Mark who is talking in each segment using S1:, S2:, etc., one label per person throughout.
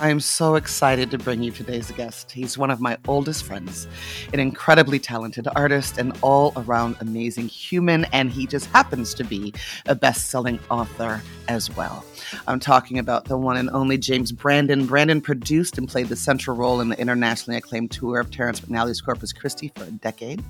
S1: I am so excited to bring you today's guest. He's one of my oldest friends, an incredibly talented artist, and all around amazing human, and he just happens to be a best selling author as well. I'm talking about the one and only James Brandon. Brandon produced and played the central role in the internationally acclaimed tour of Terrence McNally's Corpus Christi for a decade.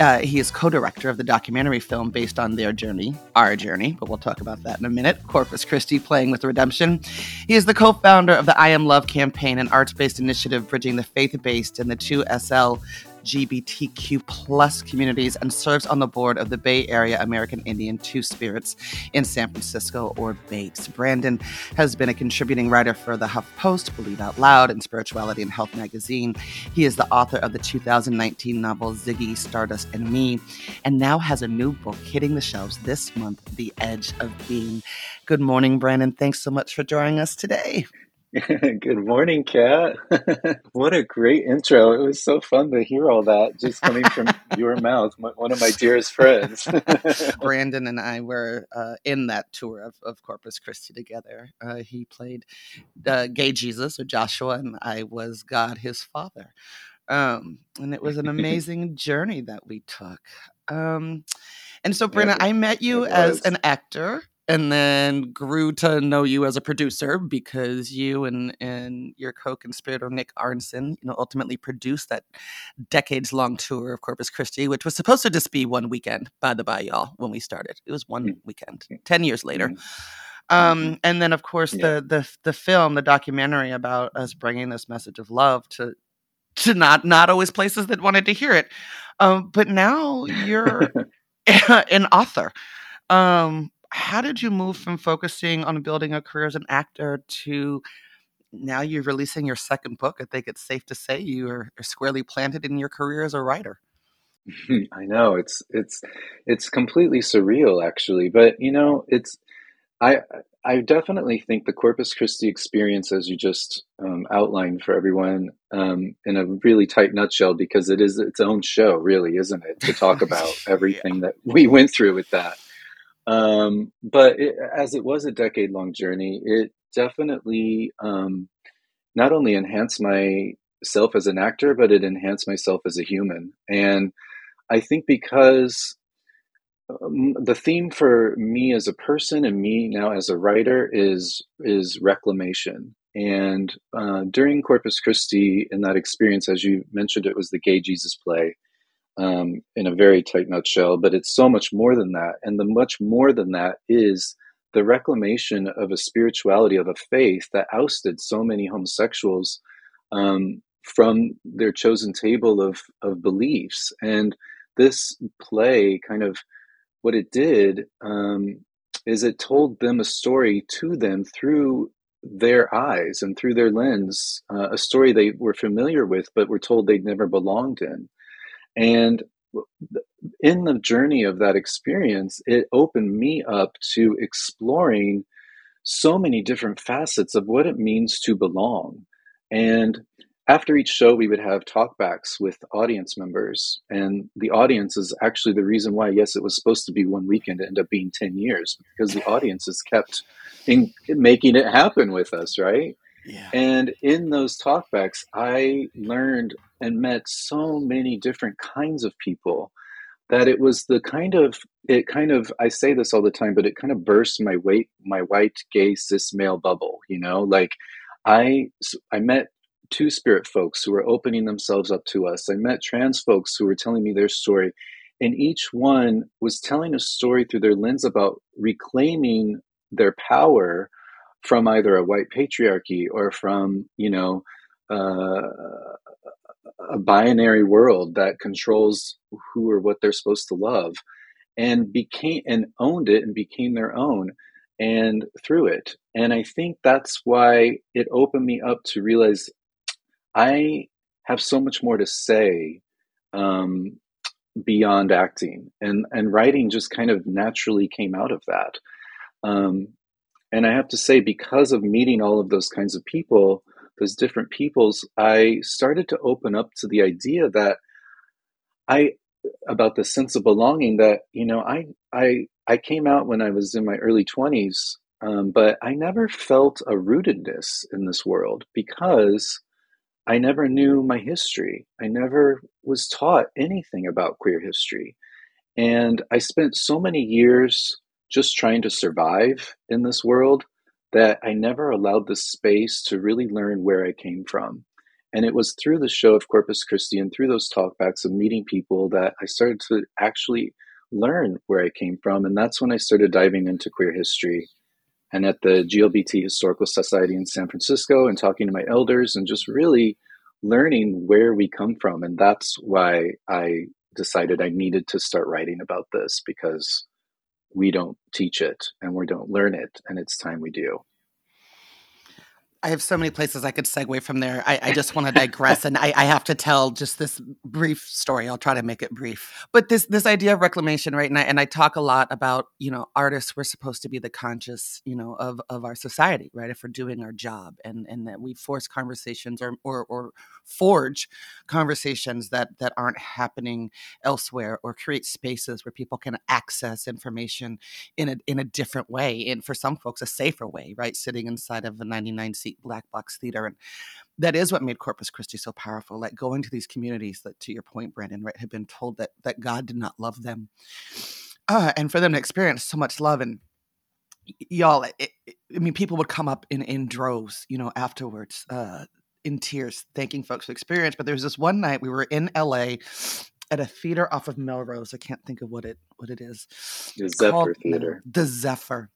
S1: Uh, he is co director of the documentary film based on their journey, our journey, but we'll talk about that in a minute Corpus Christi Playing with Redemption. He is the co founder of the I Am Love campaign, an arts based initiative bridging the faith based and the 2SL LGBTQ plus communities and serves on the board of the Bay Area American Indian Two Spirits in San Francisco or BAAITS. Brandon has been a contributing writer for the HuffPost, Believe Out Loud, and Spirituality and Health magazine. He is the author of the 2019 novel Ziggy, Stardust, and Me, and now has a new book hitting the shelves this month, The Edge of Being. Good morning, Brandon. Thanks so much for joining us today.
S2: Good morning, Kat. what a great intro. It was so fun to hear all that just coming from your mouth, one of my dearest friends.
S1: Brandon and I were uh, in that tour of, of Corpus Christi together. Uh, he played uh, gay Jesus or Joshua, and I was God, his father. Um, and it was an amazing journey that we took. Um, and so, Brandon, yeah, I met you as an actor and then grew to know you as a producer because you and and your co-conspirator Nick Arnson, you know, ultimately produced that decades-long tour of Corpus Christi, which was supposed to just be one weekend, by the by, y'all. When we started, it was one weekend. Ten years later. Mm. Um, and then, of course, yeah. the the the film, the documentary about us bringing this message of love to to not not always places that wanted to hear it. Um, but now you're an author. Um, how did you move from focusing on building a career as an actor to now you're releasing your second book? I think it's safe to say you are, are squarely planted in your career as a writer.
S2: I know it's it's it's completely surreal, actually. But you know, it's I I definitely think the Corpus Christi experience, as you just um, outlined for everyone, um, in a really tight nutshell, because it is its own show, really, isn't it? To talk about everything yeah. that we went through with that. Um, but it, as it was a decade long journey, it definitely um, not only enhanced myself as an actor, but it enhanced myself as a human. And I think because um, the theme for me as a person and me now as a writer is is reclamation. And uh, during Corpus Christi, in that experience, as you mentioned, it was the Gay Jesus play um, in a very tight nutshell, but it's so much more than that. And the much more than that is the reclamation of a spirituality, of a faith that ousted so many homosexuals um, from their chosen table of, of beliefs. And this play kind of what it did um, is it told them a story to them through their eyes and through their lens, uh, a story they were familiar with, but were told they'd never belonged in. And in the journey of that experience, it opened me up to exploring so many different facets of what it means to belong. And after each show, we would have talkbacks with audience members. And the audience is actually the reason why, yes, it was supposed to be one weekend, it ended up being 10 years because the audiences kept in, making it happen with us, right? And in those talkbacks, I learned and met so many different kinds of people that it was the kind of it kind of I say this all the time, but it kind of burst my weight my white gay cis male bubble. You know, like I I met two spirit folks who were opening themselves up to us. I met trans folks who were telling me their story, and each one was telling a story through their lens about reclaiming their power from either a white patriarchy or from you know uh, a binary world that controls who or what they're supposed to love and became and owned it and became their own and through it. And i think that's why it opened me up to realize i have so much more to say um, beyond acting. And and writing just kind of naturally came out of that. Um, and I have to say, because of meeting all of those kinds of people, those different peoples, I started to open up to the idea that I about the sense of belonging that you know I I I came out when I was in my early twenties, um, but I never felt a rootedness in this world because I never knew my history. I never was taught anything about queer history. And I spent so many years just trying to survive in this world that I never allowed the space to really learn where I came from. And it was through the show of Corpus Christi and through those talkbacks of meeting people that I started to actually learn where I came from. And that's when I started diving into queer history and at the GLBT Historical Society in San Francisco and talking to my elders and just really learning where we come from. And that's why I decided I needed to start writing about this because we don't teach it and we don't learn it, and it's time we do.
S1: I have so many places I could segue from there. I, I just want to digress, and I, I, have to tell just this brief story. I'll try to make it brief. But this this idea of reclamation, right? And I, and I talk a lot about you know artists. We're supposed to be the conscious, you know, of of our society, right? If we're doing our job, and and that we force conversations or or, or forge conversations that that aren't happening elsewhere, or create spaces where people can access information in a in a different way, and for some folks, a safer way, right? Sitting inside of a ninety nine black box theater and that is what made corpus christi so powerful like going to these communities that to your point brandon right had been told that that god did not love them uh, and for them to experience so much love and y'all it, it, i mean people would come up in in droves you know afterwards uh in tears thanking folks for experience but there was this one night we were in la at a theater off of melrose i can't think of what it what it is
S2: the zephyr theater.
S1: The zephyr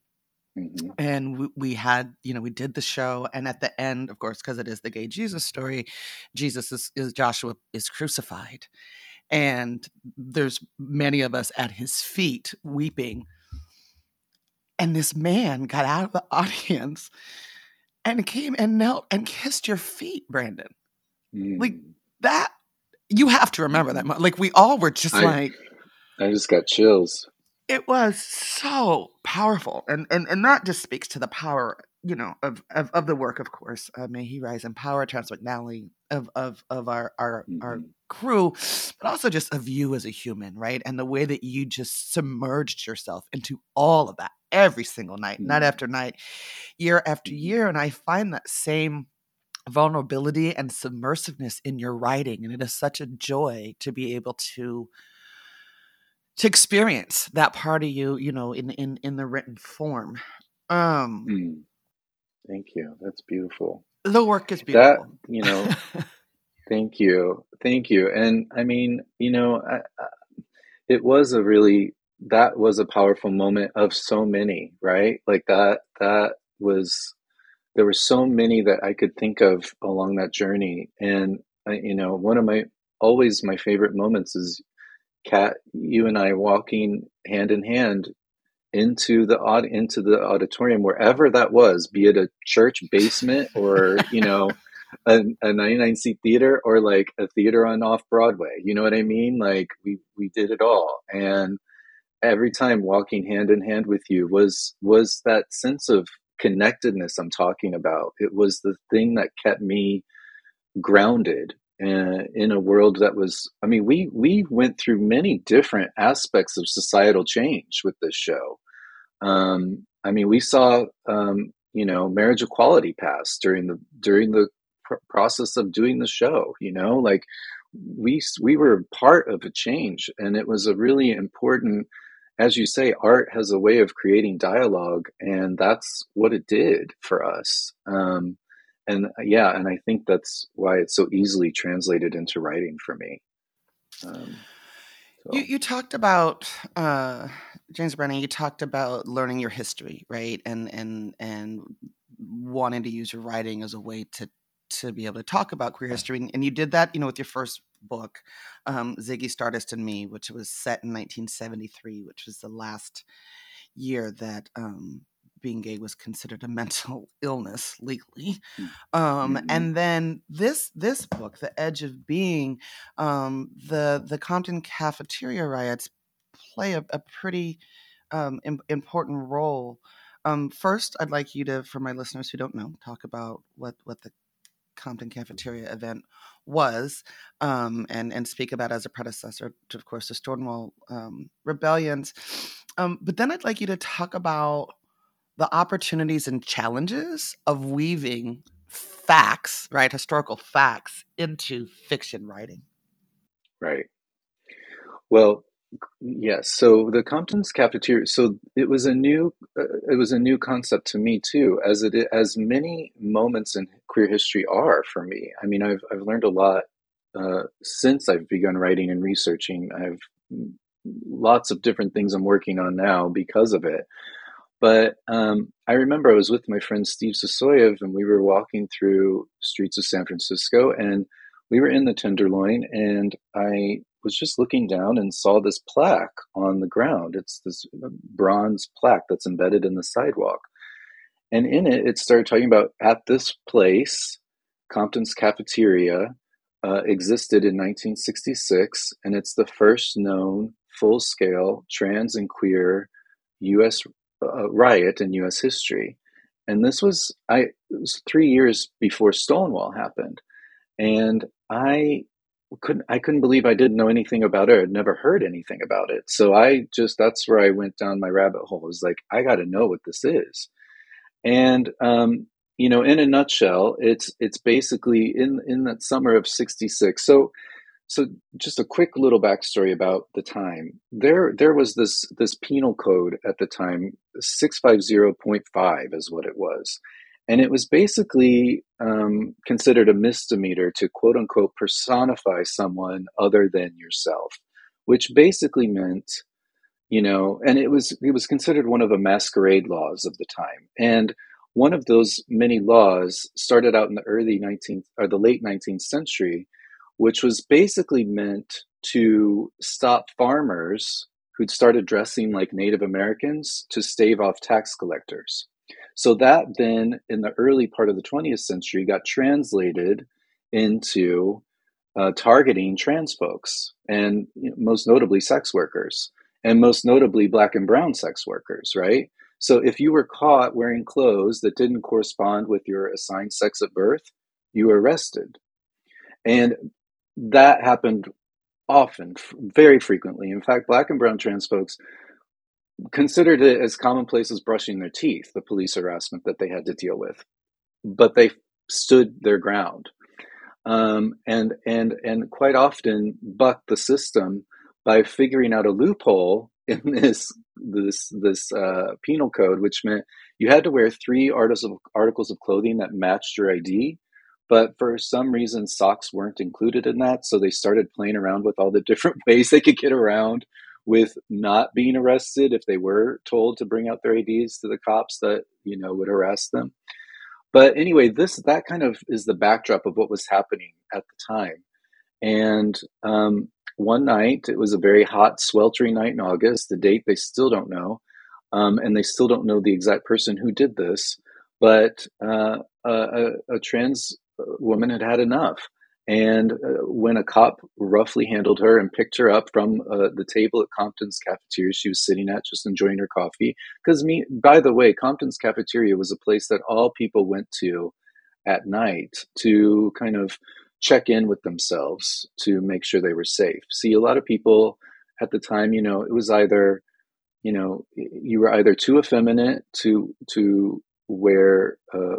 S1: Mm-hmm. And we, we, had, you know, we did the show, and at the end, of course, because it is the gay Jesus story, Jesus is, is Joshua is crucified, and there's many of us at his feet weeping. And this man got out of the audience and came and knelt and kissed your feet, Brandon. Mm. Like that, you have to remember that. Like we all were just
S2: I,
S1: like,
S2: I just got chills
S1: it was so powerful and and and that just speaks to the power you know of of, of the work of course uh, may he rise in power Terrence McNally of of of our our mm-hmm. our crew but also just of you as a human right and the way that you just submerged yourself into all of that every single night mm-hmm. night after night year after mm-hmm. year and i find that same vulnerability and submersiveness in your writing and it is such a joy to be able to to experience that part of you, you know, in in in the written form. Um
S2: mm. Thank you. That's beautiful.
S1: The work is beautiful.
S2: That, you know, thank you. Thank you. And I mean, you know, I, I, it was a really that was a powerful moment of so many, right? Like that that was there were so many that I could think of along that journey and I, you know, one of my always my favorite moments is Kat, you and I walking hand in hand into the aud- into the auditorium wherever that was, be it a church basement or you know a, a 99 seat theater or like a theater on off Broadway. You know what I mean? Like we we did it all, and every time walking hand in hand with you was was that sense of connectedness I'm talking about. It was the thing that kept me grounded uh, in a world that was i mean we we went through many different aspects of societal change with this show. Um, i mean we saw um, you know marriage equality pass during the during the pr- process of doing the show you know? Like we we were part of a change and it was a really important as you say art has a way of creating dialogue and that's what it did for us. Um, and uh, yeah, and I think that's why it's so easily translated into writing for me. Um,
S1: so. You you talked about uh, James Brandon. You talked about learning your history, right? And and and wanting to use your writing as a way to to be able to talk about queer history, and, and you did that, you know, with your first book, um, Ziggy Stardust and Me, which was set in 1973, which was the last year that um, being gay was considered a mental illness legally mm, um, mm-hmm. and then this this book the edge of being um, the the compton cafeteria riots play a, a pretty um, Im- important role Um, first, I'd like you to, for my listeners who don't know, talk about what what the Compton Cafeteria event was, um, and and speak about as a predecessor to, of course, the Stonewall um, rebellions. Um, but then I'd like you to talk about the opportunities and challenges of weaving facts, right, historical facts, into fiction writing.
S2: Right. Well, yes. So the Compton's cafeteria. So it was a new, uh, it was a new concept to me too, as it as many moments in queer history are for me. I mean, I've I've learned a lot uh, since I've begun writing and researching. I've lots of different things I'm working on now because of it. But um, I remember I was with my friend Steve Sosoyev, and we were walking through streets of San Francisco, and we were in the Tenderloin, and I was just looking down and saw this plaque on the ground. It's this uh, bronze plaque that's embedded in the sidewalk. And in it, it started talking about at this place, Compton's Cafeteria uh, existed in 1966, and it's the first known full scale trans and queer US uh, riot in US history. And this was I was 3 years before Stonewall happened. And I couldn't I couldn't believe I didn't know anything about it. I'd never heard anything about it. So I just that's where I went down my rabbit hole. It was like I got to know what this is. And um, you know, in a nutshell, it's it's basically in in that summer of =66. So so just a quick little backstory about the time. There there was this this penal code at the time, 650.5 is what it was. And it was basically um, considered a misdemeanor to quote unquote personify someone other than yourself, which basically meant, you know, and it was it was considered one of the masquerade laws of the time. And one of those many laws started out in the early 19th or the late 19th century, which was basically meant to stop farmers who'd started dressing like Native Americans to stave off tax collectors. So that then, in the early part of the 20th century, got translated into uh, targeting trans folks and you know, most notably sex workers and most notably black and brown sex workers, right? So if you were caught wearing clothes that didn't correspond with your assigned sex at birth, you were arrested. And that happened often, very frequently. In fact, black and brown trans folks considered it as commonplace as brushing their teeth, the police harassment that they had to deal with. But they stood their ground. Um, and and and quite often bucked the system by figuring out a loophole in this this this uh, penal code, which meant you had to wear three articles of, articles of clothing that matched your ID. But for some reason, socks weren't included in that, so they started playing around with all the different ways they could get around with not being arrested if they were told to bring out their IDs to the cops that you know would arrest them. But anyway, this that kind of is the backdrop of what was happening at the time. And um, one night, it was a very hot, sweltering night in August. The date they still don't know, um, and they still don't know the exact person who did this. But uh, a, a, trans woman had had enough, and uh, when a cop roughly handled her and picked her up from uh, the table at Compton's cafeteria she was sitting at, just enjoying her coffee. Because me, by the way, Compton's cafeteria was a place that all people went to at night to kind of check in with themselves to make sure they were safe. See, a lot of people at the time, you know, it was either, you know, you were either too effeminate to to wear uh,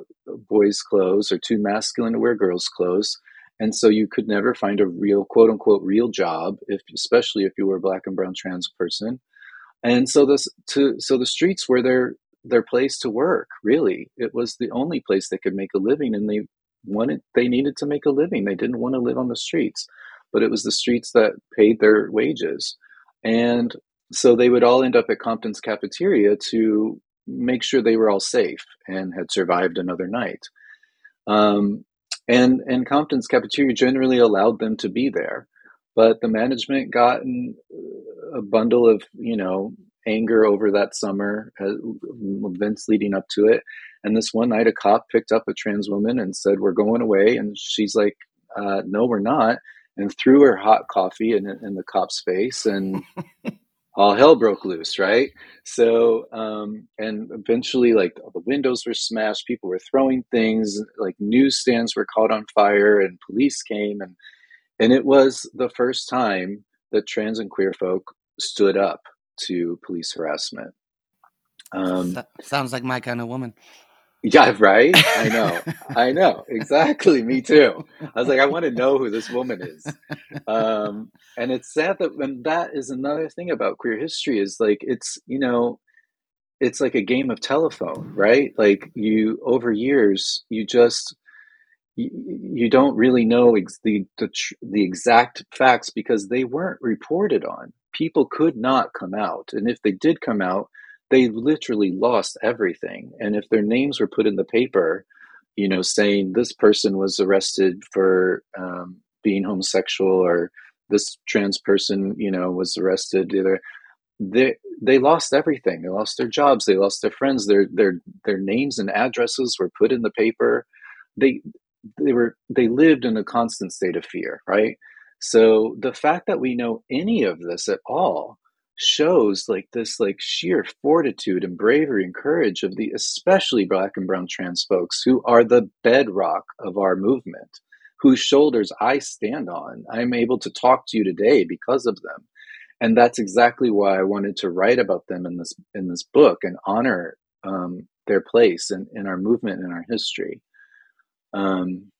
S2: boys' clothes or too masculine to wear girls' clothes. And so you could never find a real quote unquote real job if especially if you were a black and brown trans person. And so this to so the streets were their their place to work really. It was the only place they could make a living and they wanted they needed to make a living. They didn't want to live on the streets but it was the streets that paid their wages. And so they would all end up at compton's cafeteria to make sure they were all safe and had survived another night um, and and Compton's cafeteria generally allowed them to be there, but the management got a bundle of you know anger over that summer, uh, events leading up to it, and this one night a cop picked up a trans woman and said, "We're going away," and she's like, uh, "No, we're not," and threw her hot coffee in, in the cop's face and. all hell broke loose, right? So, um, and eventually, like all the windows were smashed, people were throwing things, like newsstands were caught on fire, and police came, and and it was the first time that trans and queer folk stood up to police harassment.
S1: Um, sounds like my kind of woman.
S2: Yeah, right. I know. I know exactly. Me too. I was like, I want to know who this woman is. Um, and it's sad that when that is another thing about queer history is like it's you know it's like a game of telephone, right? Like you over years you just you, you don't really know ex- the, the the exact facts because they weren't reported on. People could not come out, and if they did come out they literally lost everything. And if their names were put in the paper, you know, saying this person was arrested for um, being homosexual or this trans person, you know, was arrested, either they they lost everything. They lost their jobs. They lost their friends. Their their their names and addresses were put in the paper. They they were they lived in a constant state of fear, right? So the fact that we know any of this at all shows like this like sheer fortitude and bravery and courage of the especially black and brown trans folks who are the bedrock of our movement whose shoulders i stand on. I'm able to talk to you today because of them. And that's exactly why i wanted to write about them in this in this book and honor um, their place in, in our movement and our history. Um,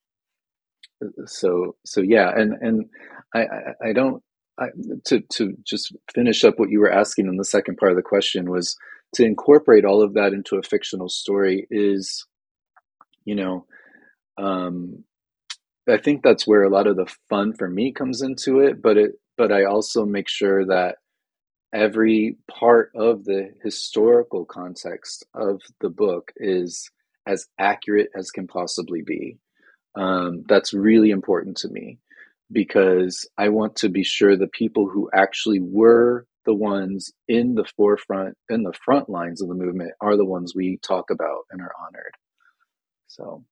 S2: so so yeah and and I, I, I don't I, to to just finish up what you were asking in the second part of the question was to incorporate all of that into a fictional story is, you know, um, I think that's where a lot of the fun for me comes into it. But it but I also make sure that every part of the historical context of the book is as accurate as can possibly be. Um, that's really important to me because I want to be sure the people who actually were the ones in the forefront, in the front lines of the movement, are the ones we talk about and are honored. So.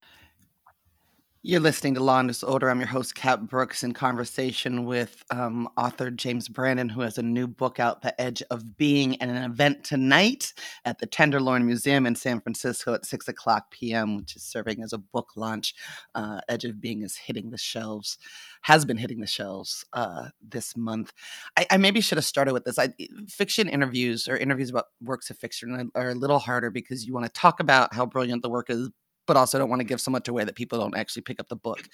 S1: You're listening to Law and Disorder. I'm your host, Kat Brooks, in conversation with um, author James Brandon, who has a new book out, The Edge of Being, and an event tonight at the Tenderloin Museum in San Francisco at 6 o'clock p.m., which is serving as a book launch. Uh, Edge of Being is hitting the shelves, has been hitting the shelves uh, this month. I, I, maybe should have started with this. I, fiction interviews or interviews about works of fiction are a little harder because you want to talk about how brilliant the work is, but also don't want to give so much away that people don't actually pick up the book.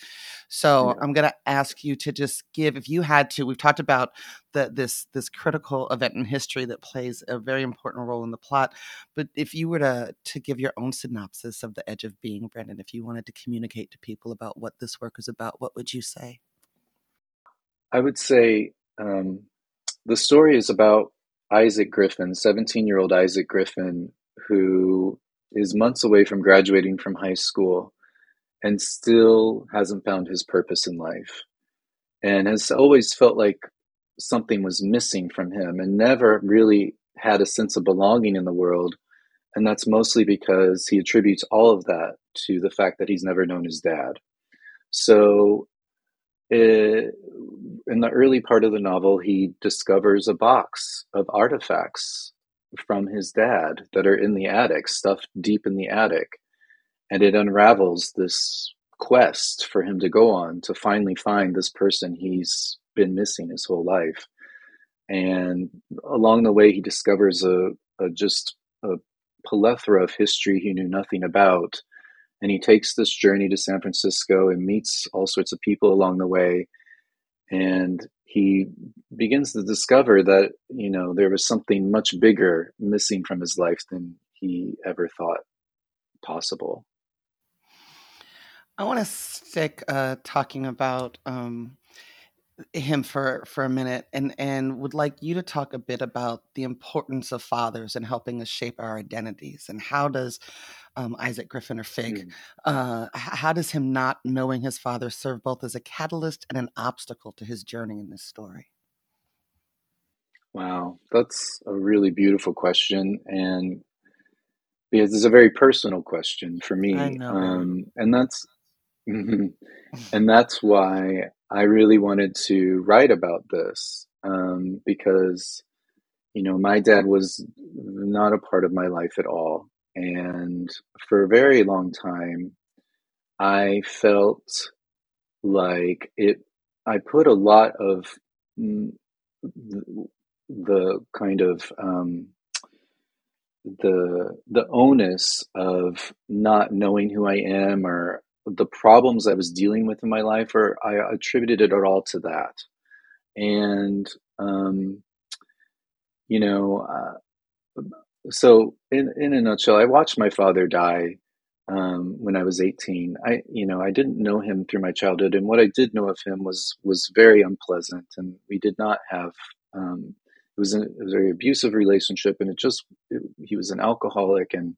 S1: So yeah. I'm going to ask you to just give, if you had to, we've talked about the, this this critical event in history that plays a very important role in the plot. But if you were to to give your own synopsis of the Edge of Being, Brandon, if you wanted to communicate to people about what this work is about, what would you say?
S2: I would say um, the story is about Isaac Griffin, 17 year old Isaac Griffin, who is months away from graduating from high school and still hasn't found his purpose in life and has always felt like something was missing from him and never really had a sense of belonging in the world. And that's mostly because he attributes all of that to the fact that he's never known his dad. So, it, in the early part of the novel, he discovers a box of artifacts from his dad that are in the attic, stuffed deep in the attic. And it unravels this quest for him to go on to finally find this person he's been missing his whole life. And along the way, he discovers a, a just a plethora of history he knew nothing about. And he takes this journey to San Francisco and meets all sorts of people along the way. And he begins to discover that you know there was something much bigger missing from his life than he ever thought possible.
S1: I want to stick uh, talking about um, him for for a minute, and and would like you to talk a bit about the importance of fathers in helping us shape our identities, and how does um, Isaac Griffin or Fig. Mm. Uh, how does him not knowing his father serve both as a catalyst and an obstacle to his journey in this story?
S2: Wow, that's a really beautiful question, and because it's a very personal question for me, um, and that's and that's why I really wanted to write about this um, because you know, my dad was not a part of my life at all. And for a very long time, I felt like it, I put a lot of mm, the kind of um, the the onus of not knowing who I am or the problems I was dealing with in my life, or I attributed it at all to that. And um, you know, uh, so in in a nutshell, I watched my father die um, when I was 18. I, you know, I didn't know him through my childhood, and what I did know of him was was very unpleasant, and we did not have. Um, it was a very abusive relationship, and it just it, he was an alcoholic, and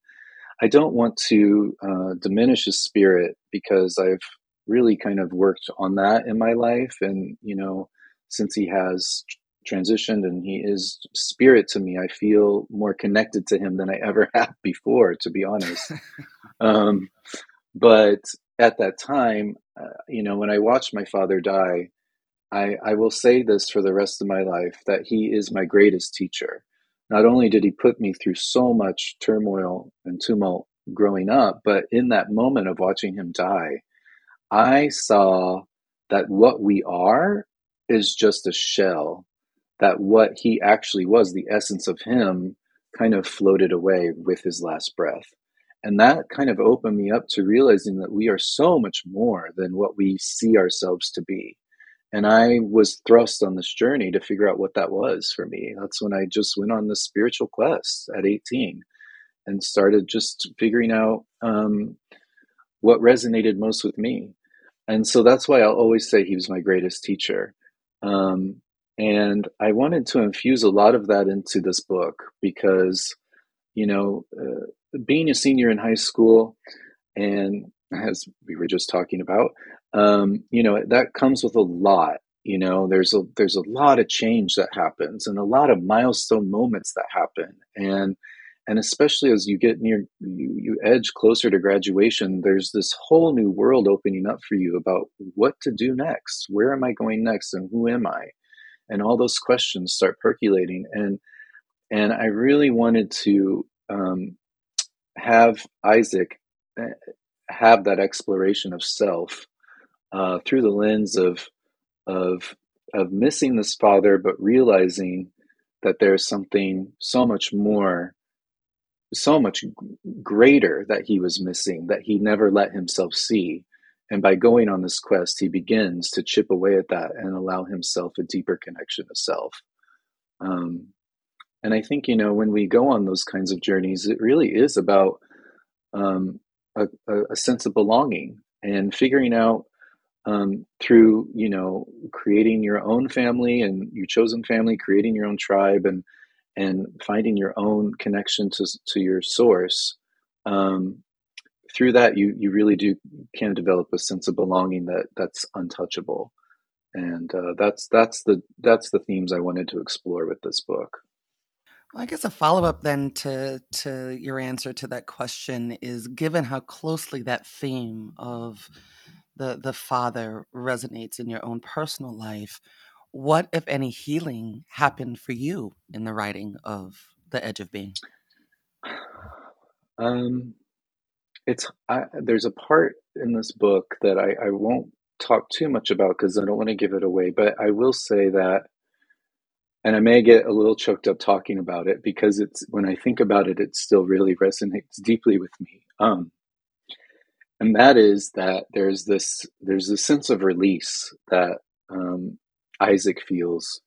S2: I don't want to uh, diminish his spirit because I've really kind of worked on that in my life, and you know, since he has transitioned and he is spirit to me, I feel more connected to him than I ever have before, to be honest. um, but at that time, uh, you know, when I watched my father die, I, I will say this for the rest of my life that he is my greatest teacher. Not only did he put me through so much turmoil and tumult growing up, but in that moment of watching him die, I saw that what we are is just a shell, that what he actually was, the essence of him, kind of floated away with his last breath. And that kind of opened me up to realizing that we are so much more than what we see ourselves to be. And I was thrust on this journey to figure out what that was for me. That's when I just went on this spiritual quest at 18 and started just figuring out um, what resonated most with me. And so that's why I'll always say he was my greatest teacher. Um, and I wanted to infuse a lot of that into this book because, you know, uh, being a senior in high school, and as we were just talking about, um, you know, that comes with a lot. You know, there's a there's a lot of change that happens, and a lot of milestone moments that happen, and and especially as you get near you, you edge closer to graduation there's this whole new world opening up for you about what to do next. Where am i going next and who am i? And all those questions start percolating. And and i really wanted to um, have Isaac eh, have that exploration of self uh, through the lens of of of missing this father, but realizing that there's something so much more, so much greater that he was missing that he never let himself see. And by going on this quest, he begins to chip away at that and allow himself a deeper connection to self. Um, and I think, you know, when we go on those kinds of journeys, it really is about um, a, a, sense of belonging and figuring out um, through, you know, creating your own family and your chosen family, creating your own tribe and, and finding your own connection to, to your source. Um, through that, you, you really do can develop a sense of belonging that that's untouchable. And uh, that's that's the that's the themes I wanted to explore with this book.
S1: Well, I guess a follow up then to to your answer to that question is given how closely that theme of the the father resonates in your own personal life, what if any healing happened for you in the writing of The Edge of Being?
S2: Um, it's I, there's a part in this book that I, I won't talk too much about because I don't want to give it away, but I will say that and I may get a little choked up talking about it because it's when I think about it, it still really resonates deeply with me. Um, and that is that there's this there's this sense of release that um, Isaac feels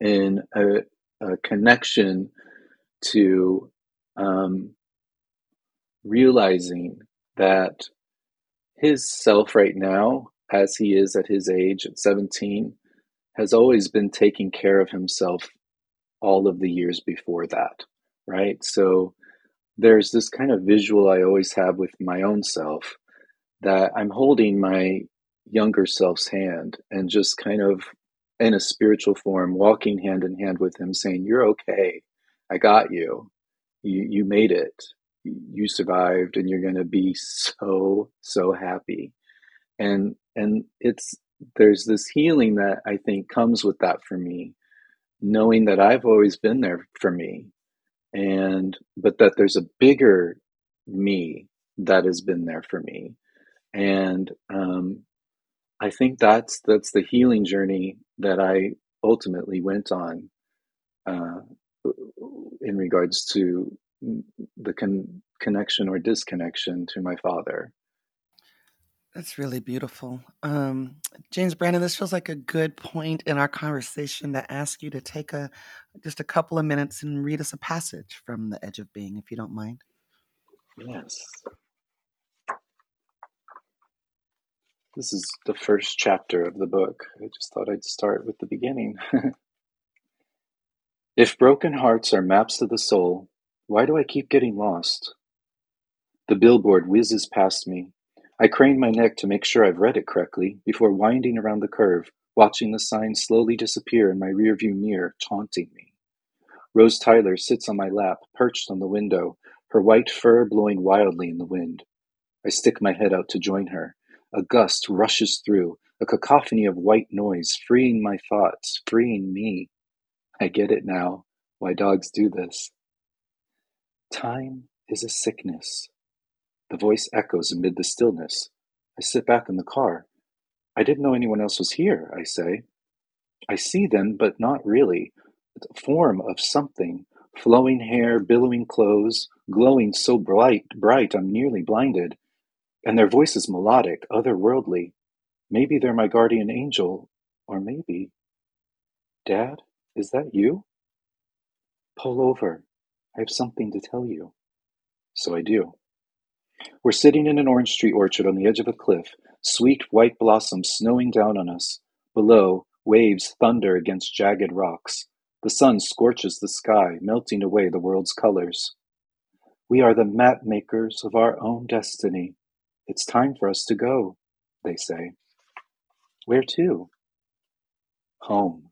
S2: in a, a connection to um, realizing that his self right now, as he is at his age at 17, has always been taking care of himself all of the years before that, right? So there's this kind of visual I always have with my own self that I'm holding my younger self's hand and just kind of in a spiritual form walking hand in hand with him saying you're okay. I got you. You you made it. You survived and you're going to be so so happy. And and it's there's this healing that I think comes with that for me knowing that I've always been there for me, and but that there's a bigger me that has been there for me, and um, I think that's that's the healing journey that I ultimately went on uh, in regards to the con- connection or disconnection to my father.
S1: That's really beautiful. Um, James Brandon, this feels like a good point in our conversation to ask you to take a just a couple of minutes and read us a passage from The Edge of Being, if you don't mind.
S2: Yes. This is the first chapter of the book. I just thought I'd start with the beginning. if broken hearts are maps to the soul, why do I keep getting lost? The billboard whizzes past me, I crane my neck to make sure I've read it correctly before winding around the curve, watching the sign slowly disappear in my rearview mirror, taunting me. Rose Tyler sits on my lap, perched on the window, her white fur blowing wildly in the wind. I stick my head out to join her. A gust rushes through, a cacophony of white noise, freeing my thoughts, freeing me. I get it now, why dogs do this. Time is a sickness. The voice echoes amid the stillness. I sit back in the car. I didn't know anyone else was here, I say. I see them, but not really. It's a form of something. Flowing hair, billowing clothes, glowing so bright, bright I'm nearly blinded. And their voice is melodic, otherworldly. Maybe they're my guardian angel, or maybe. Dad, is that you? Pull over. I have something to tell you. So I do. We're sitting in an orange tree orchard on the edge of a cliff, sweet white blossoms snowing down on us. Below, waves thunder against jagged rocks. The sun scorches the sky, melting away the world's colors. We are the map makers of our own destiny. It's time for us to go, they say. Where to? Home.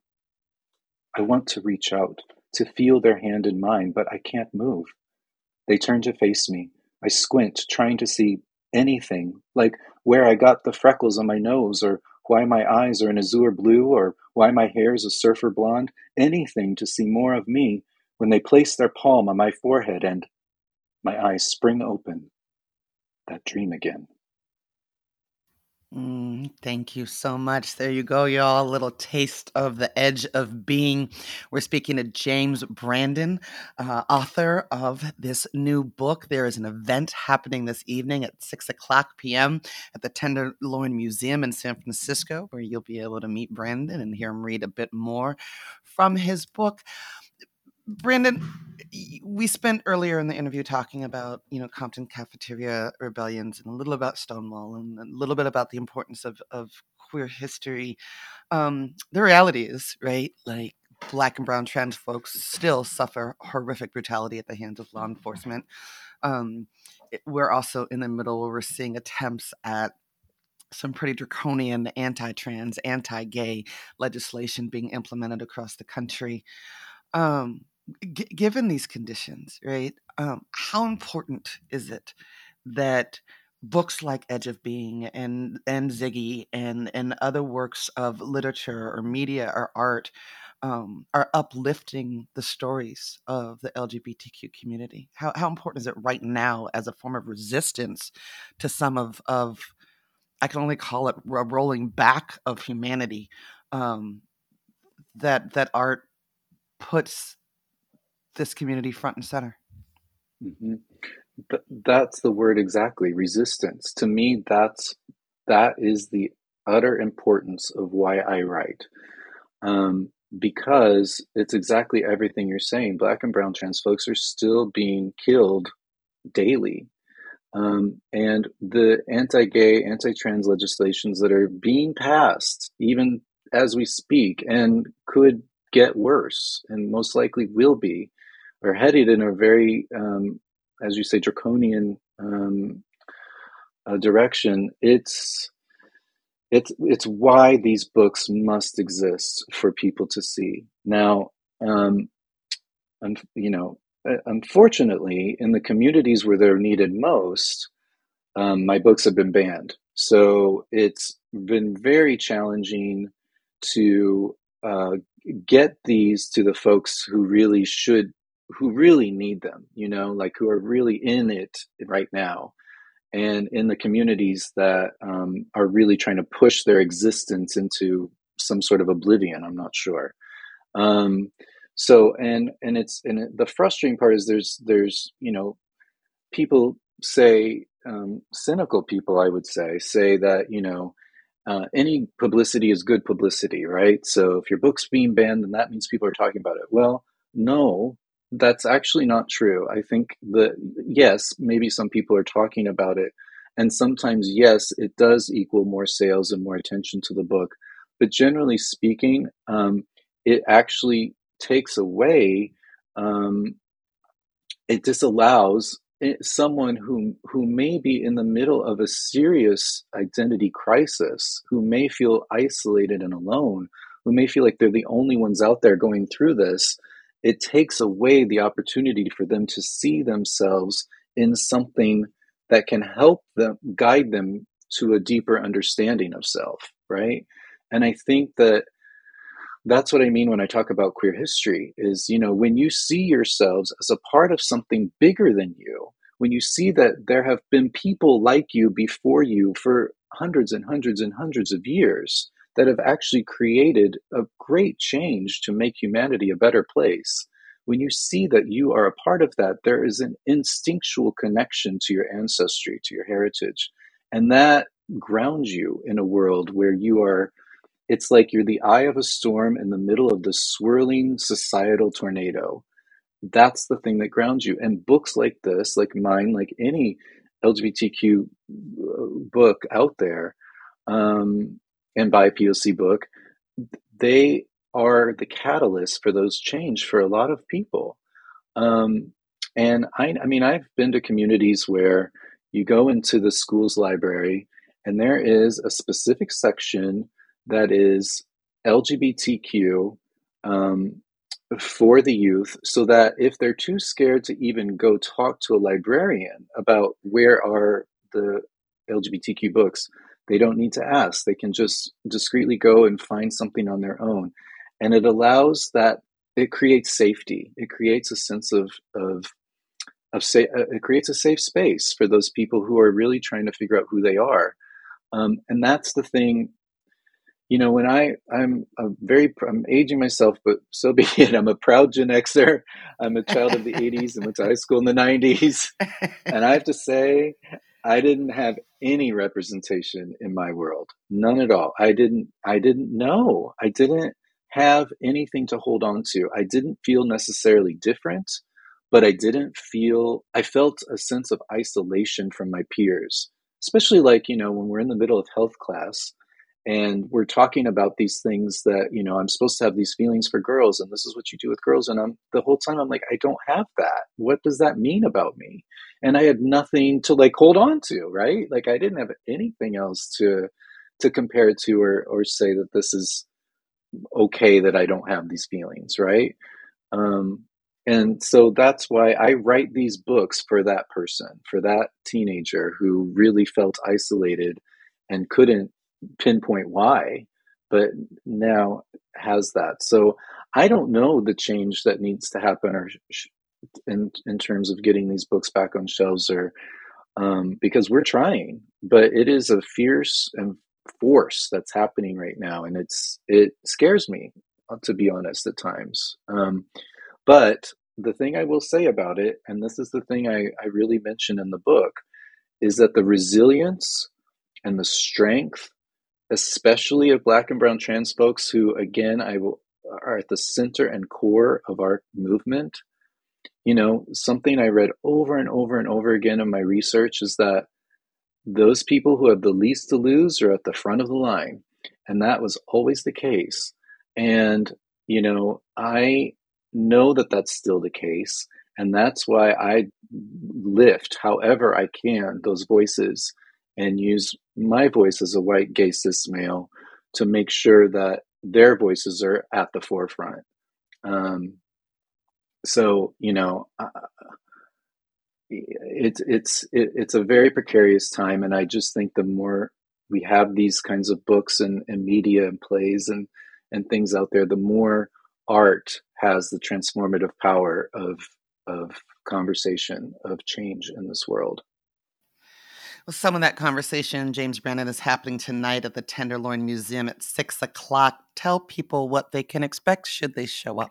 S2: I want to reach out, to feel their hand in mine, but I can't move. They turn to face me, I squint, trying to see anything, like where I got the freckles on my nose, or why my eyes are an azure blue, or why my hair is a surfer blonde, anything to see more of me when they place their palm on my forehead and my eyes spring open. That dream again.
S1: Mm, thank you so much. There you go, y'all. A little taste of the edge of being. We're speaking to James Brandon, uh, author of this new book. There is an event happening this evening at 6 o'clock p.m. at the Tenderloin Museum in San Francisco, where you'll be able to meet Brandon and hear him read a bit more from his book. Brandon, we spent earlier in the interview talking about you know Compton cafeteria rebellions and a little about Stonewall and a little bit about the importance of of queer history. Um, the reality is, right, like black and brown trans folks still suffer horrific brutality at the hands of law enforcement. Um, we're also in the middle where we're seeing attempts at some pretty draconian anti-trans, anti-gay legislation being implemented across the country. Um, g- given these conditions, right? Um, how important is it that books like Edge of Being and and Ziggy and and other works of literature or media or art um, are uplifting the stories of the LGBTQ community? How how important is it right now as a form of resistance to some of of I can only call it a rolling back of humanity um, that that art puts this community front and center.
S2: Mm-hmm. Th- that's the word exactly resistance. To me, that's that is the utter importance of why I write. Um, because it's exactly everything you're saying. Black and brown trans folks are still being killed daily. Um, and the anti gay, anti trans legislations that are being passed, even as we speak, and could get worse and most likely will be, are headed in a very, um, as you say, draconian um, uh, direction. It's it's it's why these books must exist for people to see. Now, um, and you know, uh, unfortunately, in the communities where they're needed most, um, my books have been banned. So it's been very challenging to uh, get these to the folks who really should who really need them you know like who are really in it right now and in the communities that um, are really trying to push their existence into some sort of oblivion i'm not sure. Um, so and and it's and the frustrating part is there's there's you know people say um, cynical people i would say say that you know uh, any publicity is good publicity right? So if your book's being banned then that means people are talking about it. Well no that's actually not true i think that yes maybe some people are talking about it and sometimes yes it does equal more sales and more attention to the book but generally speaking um, it actually takes away, um, it disallows someone who who may be in the middle of a serious identity crisis, who may feel isolated and alone, who may feel like they're the only ones out there going through this. It takes away the opportunity for them to see themselves in something that can help them guide them to a deeper understanding of self, right? And I think that that's what I mean when I talk about queer history is, you know, when you see yourselves as a part of something bigger than you, when you see that there have been people like you before you for hundreds and hundreds and hundreds of years that have actually created a great change to make humanity a better place. When you see that you are a part of that, there is an instinctual connection to your ancestry, to your heritage. And that grounds you in a world where you are it's like you're the eye of a storm in the middle of the swirling societal tornado. That's the thing that grounds you. And books like this, like mine, like any LGBTQ uh, book out there, um, and BIPOC book, they are the catalyst for those change for a lot of people. Um, and I, I mean, I've been to communities where you go into the school's library and there is a specific section that is LGBTQ um, for the youth so that if they're too scared to even go talk to a librarian about where are the LGBTQ books, they don't need to ask. They can just discreetly go and find something on their own. And it allows that, it creates safety. It creates a sense of, of, of uh, it creates a safe space for those people who are really trying to figure out who they are. Um, and that's the thing you know, when I I'm a very I'm aging myself, but so be it. I'm a proud Gen Xer. I'm a child of the '80s and went to high school in the '90s, and I have to say, I didn't have any representation in my world, none at all. I didn't I didn't know. I didn't have anything to hold on to. I didn't feel necessarily different, but I didn't feel. I felt a sense of isolation from my peers, especially like you know when we're in the middle of health class and we're talking about these things that you know i'm supposed to have these feelings for girls and this is what you do with girls and i'm the whole time i'm like i don't have that. What does that mean about me? And i had nothing to like hold on to right? Like i didn't have anything else to to compare it to or or say that this is okay that i don't have these feelings right? Um and so that's why I write these books for that person, for that teenager who really felt isolated and couldn't pinpoint why, but now has that. So I don't know the change that needs to happen or in in terms of getting these books back on shelves or um, because we're trying, but it is a fierce and force that's happening right now, and it's it scares me uh, to be honest at times. Um, but the thing I will say about it, and this is the thing I, I really mention in the book, is that the resilience and the strength especially of black and brown trans folks who again i will are at the center and core of our movement. You know something i read over and over and over again in my research is that those people who have the least to lose are at the front of the line and that was always the case. And you know i know that that's still the case and that's why i lift however i can those voices and use my voice as a white gay cis male to make sure that their voices are at the forefront. Um, so you know, uh, it's it's it, it's a very precarious time, and I just think the more we have these kinds of books and, and media and plays and and things out there, the more art has the transformative power of of conversation of change in this world.
S1: Well, some of that conversation, James Brandon, is happening tonight at the Tenderloin Museum at six o'clock. Tell people what they can expect should they show up.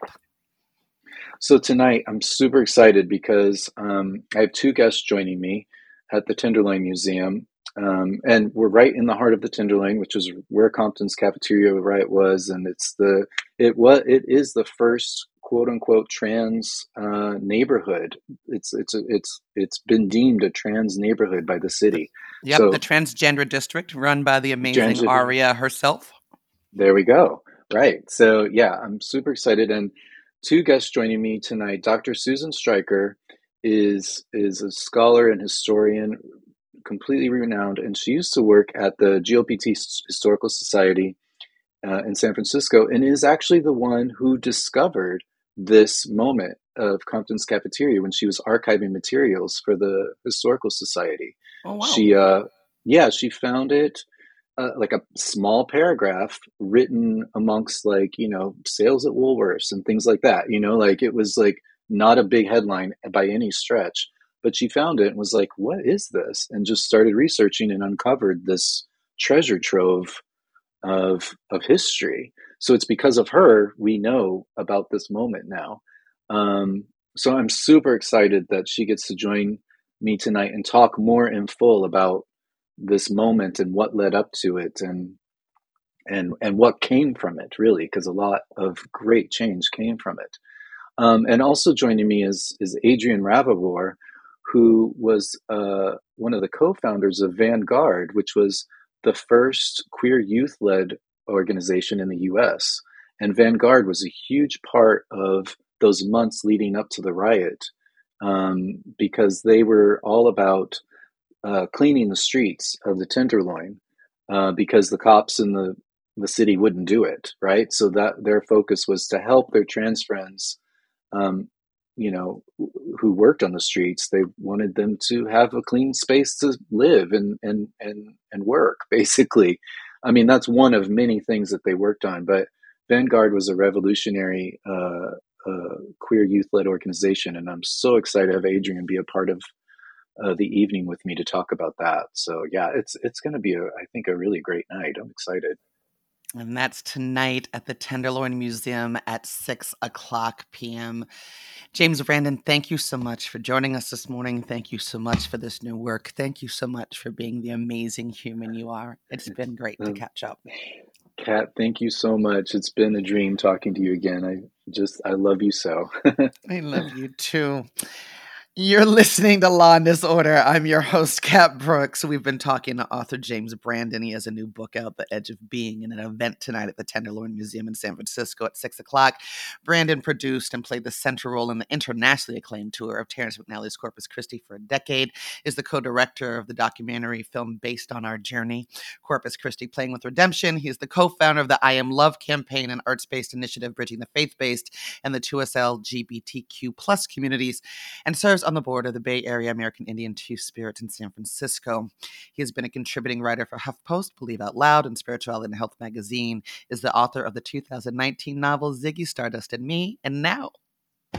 S2: So tonight, I'm super excited because um, I have two guests joining me at the Tenderloin Museum. Um, and we're right in the heart of the Tenderloin, which is where Compton's cafeteria right was, and it's the it was it is the first quote unquote trans uh, neighborhood. It's it's it's it's been deemed a trans neighborhood by the city.
S1: Yep, so, the transgender district run by the amazing transgender. Aria herself.
S2: There we go. Right. So yeah, I'm super excited, and two guests joining me tonight. Dr. Susan Stryker is is a scholar and historian completely renowned, and she used to work at the GLBT Historical Society uh, in San Francisco, and is actually the one who discovered this moment of Compton's cafeteria when she was archiving materials for the Historical Society.
S1: Oh wow!
S2: She, uh, yeah, she found it. Uh, like a small paragraph written amongst like you know sales at Woolworths and things like that. You know, like it was like not a big headline by any stretch, but she found it and was like, what is this? And just started researching and uncovered this treasure trove of of history. So it's because of her we know about this moment now. Um, so I'm super excited that she gets to join me tonight and talk more in full about this moment and what led up to it and and and what came from it really because a lot of great change came from it um, and also joining me is is Adrian Ravarour, who was uh, one of the co-founders of Vanguard, which was the first queer youth-led organization in the U.S. And Vanguard was a huge part of those months leading up to the riot um, because they were all about uh, cleaning the streets of the Tenderloin uh, because the cops in the the city wouldn't do it, right? So that their focus was to help their trans friends um, you know, who worked on the streets. They wanted them to have a clean space to live and and and and work. Basically, I mean that's one of many things that they worked on. But Vanguard was a revolutionary uh, uh, queer youth led organization, and I'm so excited to have Adrian be a part of uh, the evening with me to talk about that. So yeah, it's it's going to be a I think a really great night. I'm excited.
S1: And that's tonight at the Tenderloin Museum at 6 o'clock p.m. James Brandon, thank you so much for joining us this morning. Thank you so much for this new work. Thank you so much for being the amazing human you are. It's been great to um, catch up.
S2: Kat, thank you so much. It's been a dream talking to you again. I just, I love you so.
S1: I love you too. You're listening to Law and Disorder. I'm your host, Kat Brooks. We've been talking to author James Brandon. He has a new book out, The Edge of Being, in an event tonight at the Tenderloin Museum in San Francisco at 6 o'clock. Brandon produced and played the central role in the internationally acclaimed tour of Terrence McNally's Corpus Christi for a decade, is the co-director of the documentary film based on our journey, Corpus Christi Playing with Redemption. He is the co-founder of the I Am Love campaign, an arts-based initiative bridging the faith-based and the 2SL LGBTQ plus communities, and serves on the board of the Bay Area American Indian Two Spirit in San Francisco. He has been a contributing writer for HuffPost, Believe Out Loud, and Spirituality and Health magazine, is the author of the 2019 novel Ziggy Stardust and Me, and now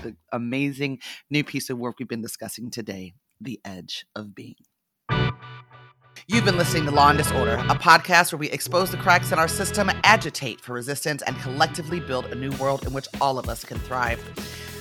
S1: the amazing new piece of work we've been discussing today, The Edge of Being. You've been listening to Law and Disorder, a podcast where we expose the cracks in our system, agitate for resistance, and collectively build a new world in which all of us can thrive.